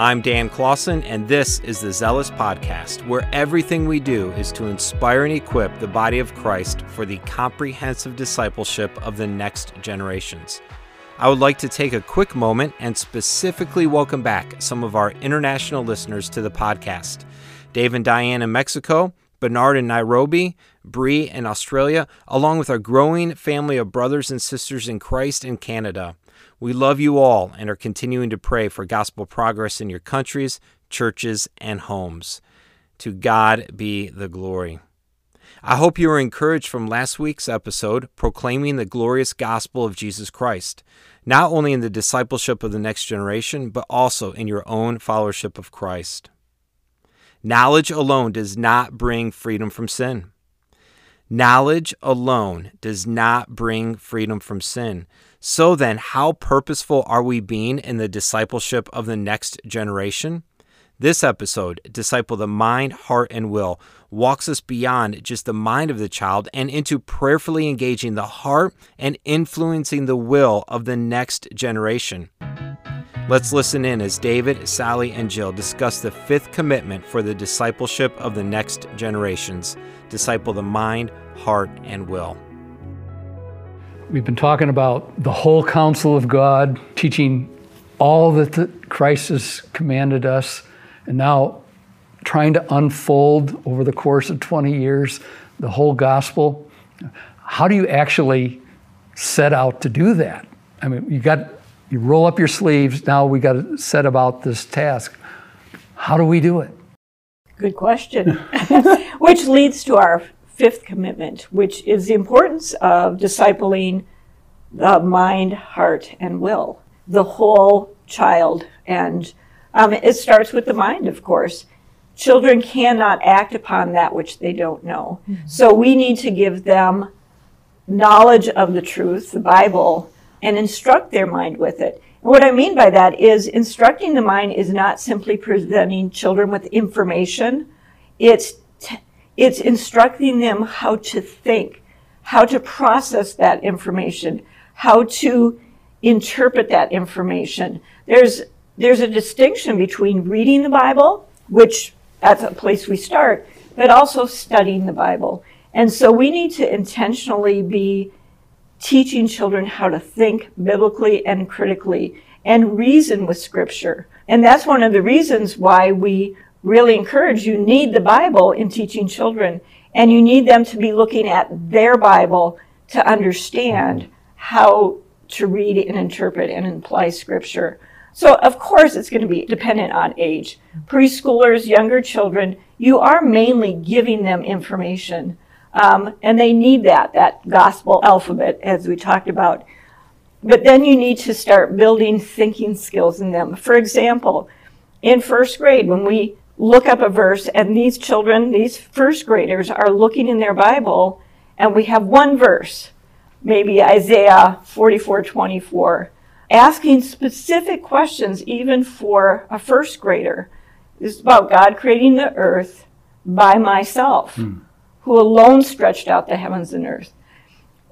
I'm Dan Clausen, and this is the Zealous Podcast, where everything we do is to inspire and equip the body of Christ for the comprehensive discipleship of the next generations. I would like to take a quick moment and specifically welcome back some of our international listeners to the podcast Dave and Diane in Mexico, Bernard in Nairobi, Bree in Australia, along with our growing family of brothers and sisters in Christ in Canada. We love you all and are continuing to pray for gospel progress in your countries, churches, and homes. To God be the glory. I hope you were encouraged from last week's episode proclaiming the glorious gospel of Jesus Christ, not only in the discipleship of the next generation, but also in your own followership of Christ. Knowledge alone does not bring freedom from sin. Knowledge alone does not bring freedom from sin. So then, how purposeful are we being in the discipleship of the next generation? This episode, Disciple the Mind, Heart, and Will, walks us beyond just the mind of the child and into prayerfully engaging the heart and influencing the will of the next generation. Let's listen in as David, Sally, and Jill discuss the fifth commitment for the discipleship of the next generations disciple the mind, heart, and will. We've been talking about the whole counsel of God, teaching all that Christ has commanded us, and now trying to unfold over the course of 20 years the whole gospel. How do you actually set out to do that? I mean, you got you roll up your sleeves. Now we got to set about this task. How do we do it? Good question. which leads to our fifth commitment, which is the importance of discipling the mind, heart, and will, the whole child. And um, it starts with the mind, of course. Children cannot act upon that which they don't know. Mm-hmm. So we need to give them knowledge of the truth, the Bible, and instruct their mind with it. And what I mean by that is instructing the mind is not simply presenting children with information. It's t- it's instructing them how to think, how to process that information, how to interpret that information. There's, there's a distinction between reading the Bible, which that's a place we start, but also studying the Bible. And so we need to intentionally be teaching children how to think biblically and critically and reason with Scripture. And that's one of the reasons why we really encourage you need the Bible in teaching children, and you need them to be looking at their Bible to understand how to read and interpret and apply Scripture. So, of course, it's going to be dependent on age. Preschoolers, younger children, you are mainly giving them information. Um, and they need that, that gospel alphabet, as we talked about. But then you need to start building thinking skills in them. For example, in first grade, when we look up a verse, and these children, these first graders, are looking in their Bible, and we have one verse, maybe Isaiah 44 24, asking specific questions, even for a first grader. This is about God creating the earth by myself, hmm. who alone stretched out the heavens and earth.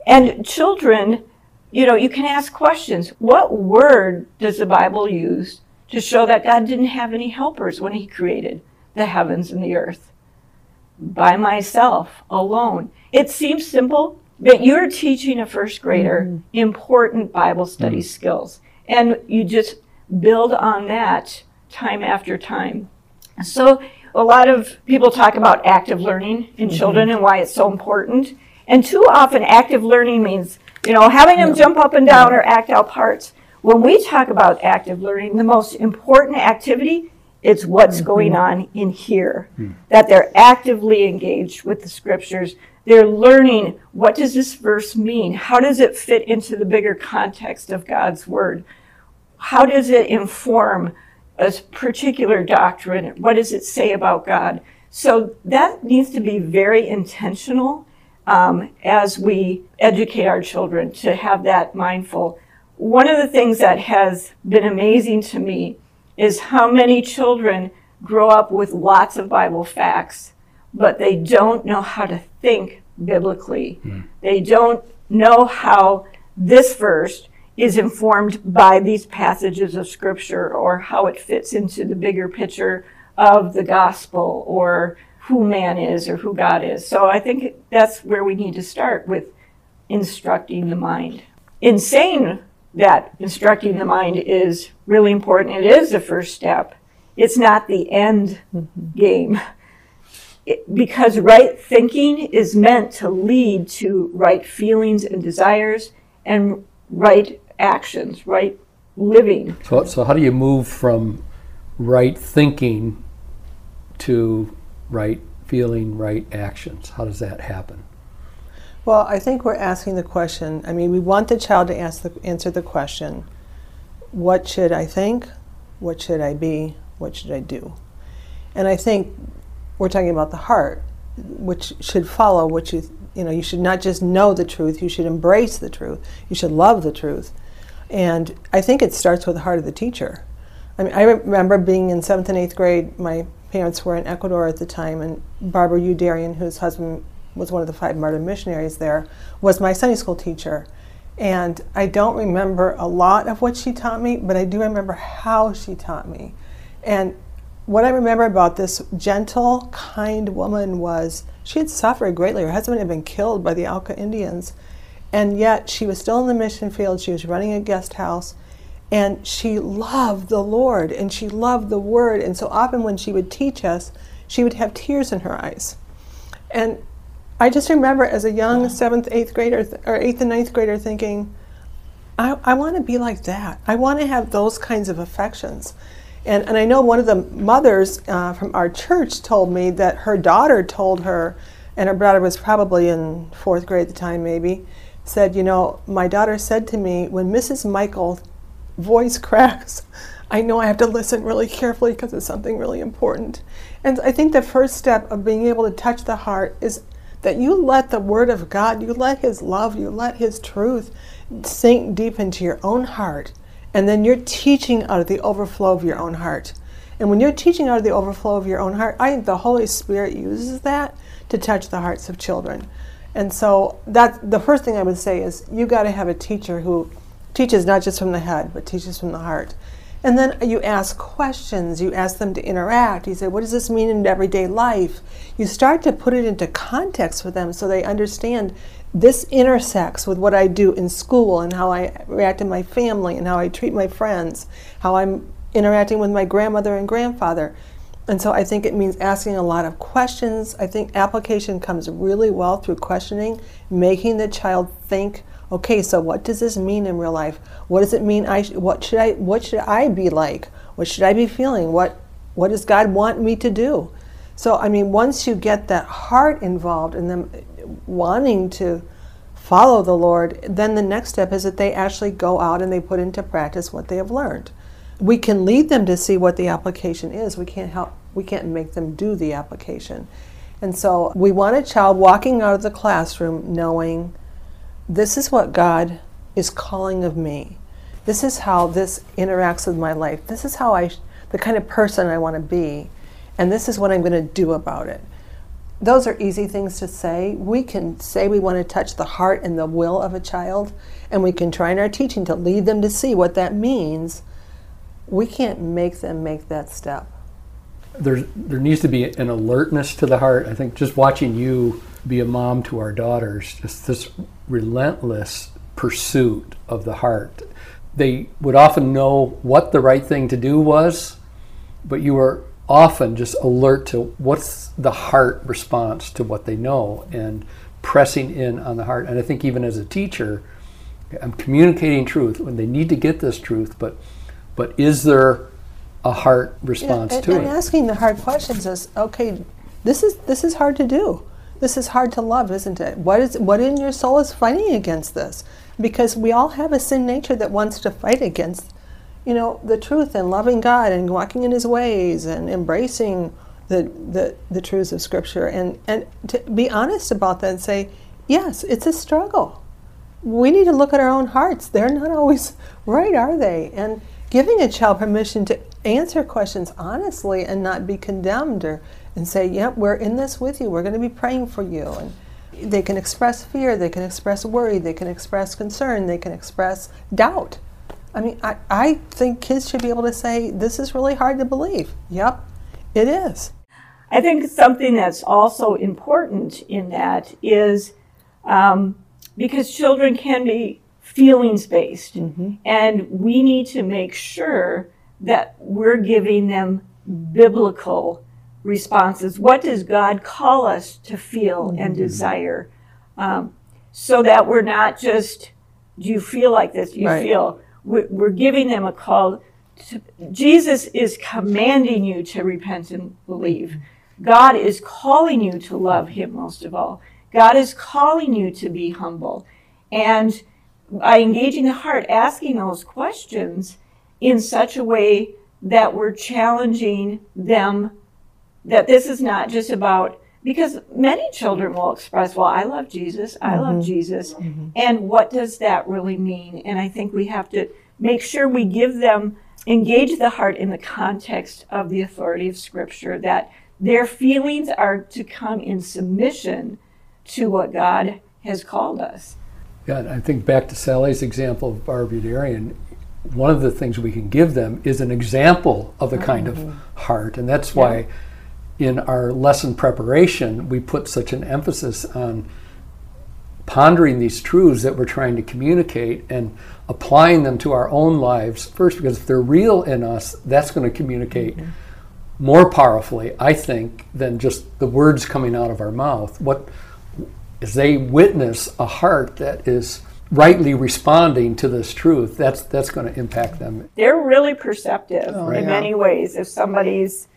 And children, you know, you can ask questions. What word does the Bible use to show that God didn't have any helpers when He created the heavens and the earth by myself alone. It seems simple, but you're teaching a first grader mm-hmm. important Bible study mm-hmm. skills. And you just build on that time after time. So, a lot of people talk about active learning in mm-hmm. children and why it's so important. And too often, active learning means, you know, having them jump up and down or act out parts. When we talk about active learning, the most important activity is what's mm-hmm. going on in here. Mm. That they're actively engaged with the scriptures. They're learning what does this verse mean? How does it fit into the bigger context of God's word? How does it inform a particular doctrine? What does it say about God? So that needs to be very intentional um, as we educate our children to have that mindful one of the things that has been amazing to me is how many children grow up with lots of Bible facts, but they don't know how to think biblically. Mm. They don't know how this verse is informed by these passages of scripture or how it fits into the bigger picture of the gospel or who man is or who God is. So I think that's where we need to start with instructing the mind. In saying that instructing the mind is really important, it is the first step. It's not the end mm-hmm. game. It, because right thinking is meant to lead to right feelings and desires and right actions, right living. So, so how do you move from right thinking to right feeling, right actions? How does that happen? Well, I think we're asking the question. I mean, we want the child to ask the, answer the question what should I think? What should I be? What should I do? And I think we're talking about the heart, which should follow what you, you know, you should not just know the truth, you should embrace the truth, you should love the truth. And I think it starts with the heart of the teacher. I mean, I remember being in seventh and eighth grade, my parents were in Ecuador at the time, and Barbara Youderian, whose husband was one of the five martyr missionaries there, was my Sunday school teacher. And I don't remember a lot of what she taught me, but I do remember how she taught me. And what I remember about this gentle, kind woman was she had suffered greatly. Her husband had been killed by the Auca Indians. And yet she was still in the mission field. She was running a guest house. And she loved the Lord and she loved the Word. And so often when she would teach us, she would have tears in her eyes. And I just remember as a young seventh, eighth grader, th- or eighth and ninth grader thinking, I, I want to be like that. I want to have those kinds of affections. And, and I know one of the mothers uh, from our church told me that her daughter told her, and her daughter was probably in fourth grade at the time, maybe, said, You know, my daughter said to me, when Mrs. Michael voice cracks, I know I have to listen really carefully because it's something really important. And I think the first step of being able to touch the heart is that you let the Word of God, you let His love, you let His truth sink deep into your own heart. And then you're teaching out of the overflow of your own heart. And when you're teaching out of the overflow of your own heart, I think the Holy Spirit uses that to touch the hearts of children. And so that the first thing I would say is you got to have a teacher who teaches not just from the head, but teaches from the heart. And then you ask questions, you ask them to interact. You say, What does this mean in everyday life? You start to put it into context for them so they understand this intersects with what I do in school and how I react in my family and how I treat my friends, how I'm interacting with my grandmother and grandfather. And so I think it means asking a lot of questions. I think application comes really well through questioning, making the child think okay, so what does this mean in real life? What does it mean? I what should I what should I be like? What should I be feeling? What what does God want me to do? So I mean, once you get that heart involved and them uh, wanting to follow the Lord, then the next step is that they actually go out and they put into practice what they have learned. We can lead them to see what the application is. We can't help we can't make them do the application. And so we want a child walking out of the classroom knowing this is what God is calling of me. This is how this interacts with my life. This is how I, the kind of person I want to be. And this is what I'm going to do about it. Those are easy things to say. We can say we want to touch the heart and the will of a child, and we can try in our teaching to lead them to see what that means. We can't make them make that step. There, there needs to be an alertness to the heart. I think just watching you be a mom to our daughters, just this relentless pursuit of the heart. They would often know what the right thing to do was, but you were often just alert to what's the heart response to what they know and pressing in on the heart. And I think even as a teacher, I'm communicating truth when they need to get this truth, but but is there a heart response yeah, and, to and it? asking the hard questions is okay. This is this is hard to do. This is hard to love, isn't it? What is what in your soul is fighting against this? Because we all have a sin nature that wants to fight against, you know, the truth and loving God and walking in His ways and embracing the the, the truths of Scripture and and to be honest about that and say, yes, it's a struggle. We need to look at our own hearts. They're not always right, are they? And giving a child permission to answer questions honestly and not be condemned or and say, "Yep, we're in this with you. We're going to be praying for you." And they can express fear, they can express worry, they can express concern, they can express doubt. I mean, I, I think kids should be able to say, This is really hard to believe. Yep, it is. I think something that's also important in that is um, because children can be feelings based, mm-hmm. and we need to make sure that we're giving them biblical responses. What does God call us to feel mm-hmm. and desire? Um, so that we're not just, do you feel like this? Do you right. feel? We're, we're giving them a call. To, Jesus is commanding you to repent and believe. God is calling you to love Him most of all. God is calling you to be humble. And by engaging the heart, asking those questions in such a way that we're challenging them that this is not just about because many children will express, well, I love Jesus, I mm-hmm. love Jesus. Mm-hmm. And what does that really mean? And I think we have to make sure we give them, engage the heart in the context of the authority of Scripture, that their feelings are to come in submission to what God has called us. Yeah, I think back to Sally's example of Barb Youderian, one of the things we can give them is an example of the kind mm-hmm. of heart. And that's why yeah. In our lesson preparation, we put such an emphasis on pondering these truths that we're trying to communicate and applying them to our own lives first, because if they're real in us, that's going to communicate. Mm-hmm more powerfully, I think, than just the words coming out of our mouth. What is they witness a heart that is rightly responding to this truth, that's that's going to impact them. They're really perceptive oh, in yeah. many ways. If somebody's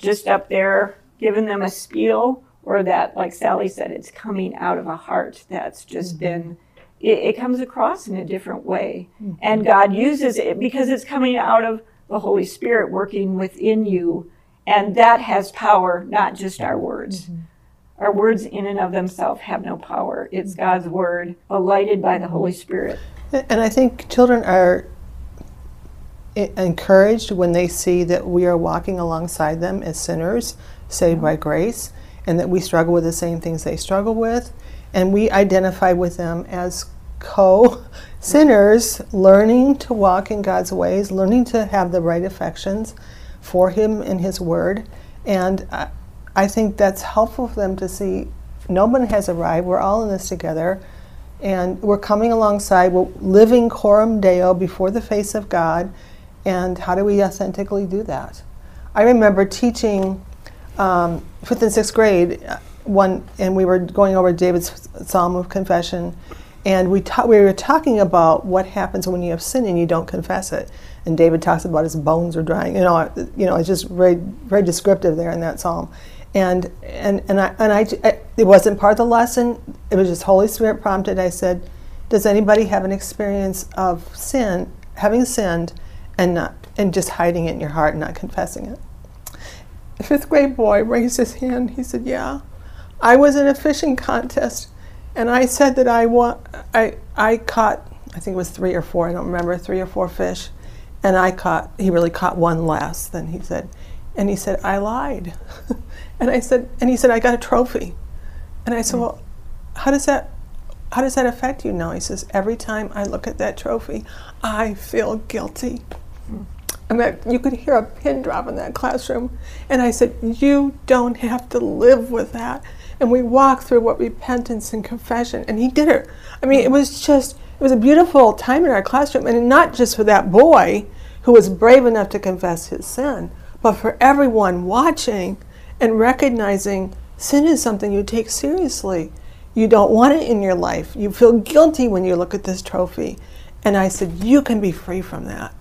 just up there giving them a spiel, or that, like Sally said, it's coming out of a heart that's just mm-hmm. been. It, it, comes across in a different way, mm-hmm. and God uses it because it's coming out of the Holy Spirit working within you and that has power, not just our words. Mm-hmm. Our words, in and of themselves, have no power. It's God's word, alighted by the Holy Spirit. And I think children are encouraged when they see that we are walking alongside them as sinners, saved by grace, and that we struggle with the same things they struggle with. And we identify with them as co sinners, learning to walk in God's ways, learning to have the right affections for Him and His Word. And I, I think that's helpful for them to see no one has arrived. We're all in this together. And we're coming alongside, we're living coram deo before the face of God. And how do we authentically do that? I remember teaching um, fifth and sixth grade uh, one, and we were going over David's Psalm of Confession, and we ta- we were talking about what happens when you have sin and you don't confess it and David talks about his bones are drying. You know, you know, it's just very, very descriptive there in that psalm. And and and I and I, it wasn't part of the lesson. It was just Holy Spirit prompted. I said, "Does anybody have an experience of sin, having sinned, and not and just hiding it in your heart and not confessing it?" A fifth grade boy raised his hand. He said, "Yeah, I was in a fishing contest, and I said that I want I I caught." I think it was three or four, I don't remember, three or four fish and I caught, he really caught one less than he said. And he said, I lied. and I said, and he said, I got a trophy. And I said, mm. well, how does that, how does that affect you now? He says, every time I look at that trophy, I feel guilty. And that you could hear a pin drop in that classroom. And I said, you don't have to live with that. And we walked through what repentance and confession, and he did it. I mean, it was just, it was a beautiful time in our classroom, and not just for that boy who was brave enough to confess his sin, but for everyone watching and recognizing sin is something you take seriously. You don't want it in your life. You feel guilty when you look at this trophy. And I said, You can be free from that.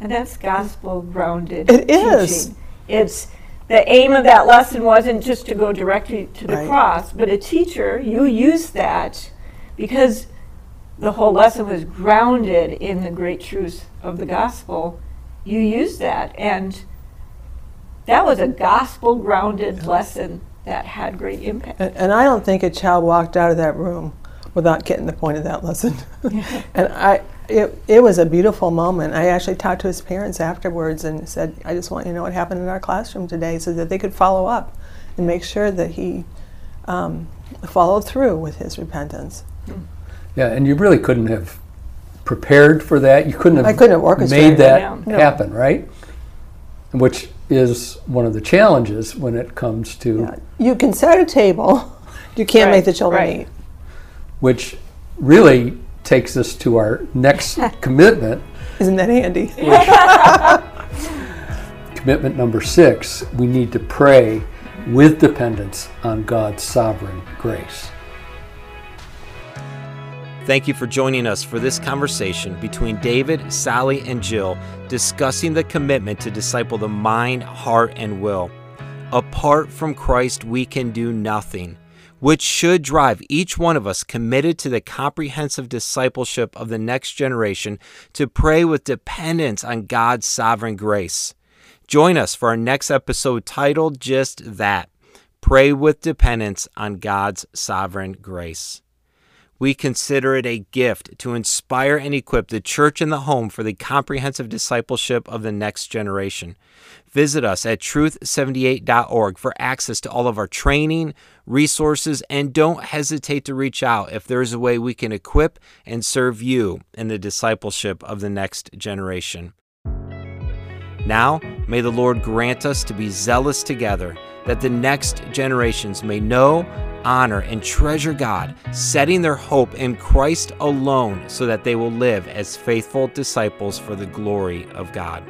And that's gospel grounded. It is. It's the aim of that lesson wasn't just to go directly to the right. cross, but a teacher, you use that because the whole lesson was grounded in the great truths of the gospel, you use that. And that was a gospel grounded lesson that had great impact. And, and, I don't think a child walked out of that room without getting the point of that lesson. and I, it, it was a beautiful moment. I actually talked to his parents afterwards and said, I just want you to know what happened in our classroom today so that they could follow up and make sure that he um, follow through with his repentance. Yeah, and you really couldn't have prepared for that. You couldn't have I couldn't have orchestrated made that. No. happen, right? Which is one of the challenges when it comes to Yeah. You can set a table, you can't Right, make the children right. eat. which really takes us to our next commitment, Isn't that handy? commitment number six. We need to pray with dependence on God's sovereign grace. Thank you for joining us for this conversation between David, Sally, and Jill discussing the commitment to disciple the mind, heart, and will. Apart from Christ, we can do nothing, which should drive each one of us committed to the comprehensive discipleship of the next generation to pray with dependence on God's sovereign grace. Join us for our next episode titled just that Pray with Dependence on God's Sovereign Grace. We consider it a gift to inspire and equip the church and the home for the comprehensive discipleship of the next generation. Visit us at truth78.org for access to all of our training, resources, and don't hesitate to reach out if there is a way we can equip and serve you in the discipleship of the next generation. Now, may the Lord grant us to be zealous together, that the next generations may know, honor, and treasure God, setting their hope in Christ alone so that they will live as faithful disciples for the glory of God.